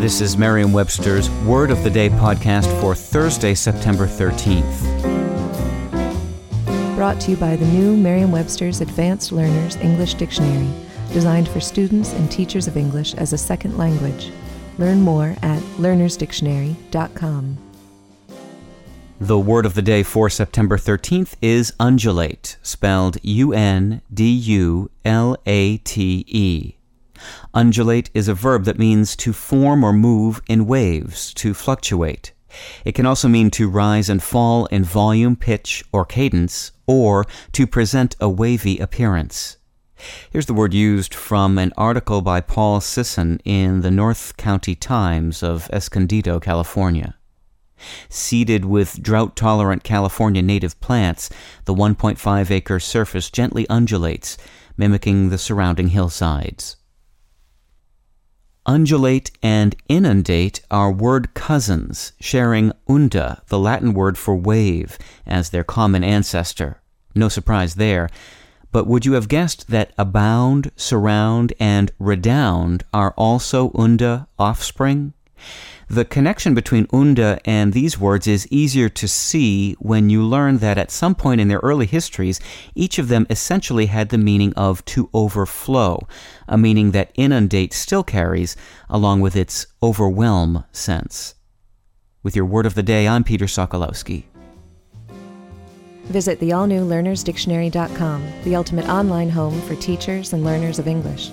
This is Merriam-Webster's Word of the Day podcast for Thursday, September 13th. Brought to you by the new Merriam-Webster's Advanced Learners English Dictionary, designed for students and teachers of English as a second language. Learn more at learnersdictionary.com. The word of the day for September 13th is undulate, spelled U N D U L A T E. Undulate is a verb that means to form or move in waves, to fluctuate. It can also mean to rise and fall in volume, pitch, or cadence, or to present a wavy appearance. Here's the word used from an article by Paul Sisson in the North County Times of Escondido, California. Seeded with drought tolerant California native plants, the 1.5 acre surface gently undulates, mimicking the surrounding hillsides. Undulate and inundate are word cousins, sharing unda, the Latin word for wave, as their common ancestor. No surprise there. But would you have guessed that abound, surround, and redound are also unda offspring? The connection between unda and these words is easier to see when you learn that at some point in their early histories, each of them essentially had the meaning of to overflow, a meaning that inundate still carries, along with its overwhelm sense. With your word of the day, I'm Peter Sokolowski. Visit the all-new learnersdictionary.com, the ultimate online home for teachers and learners of English.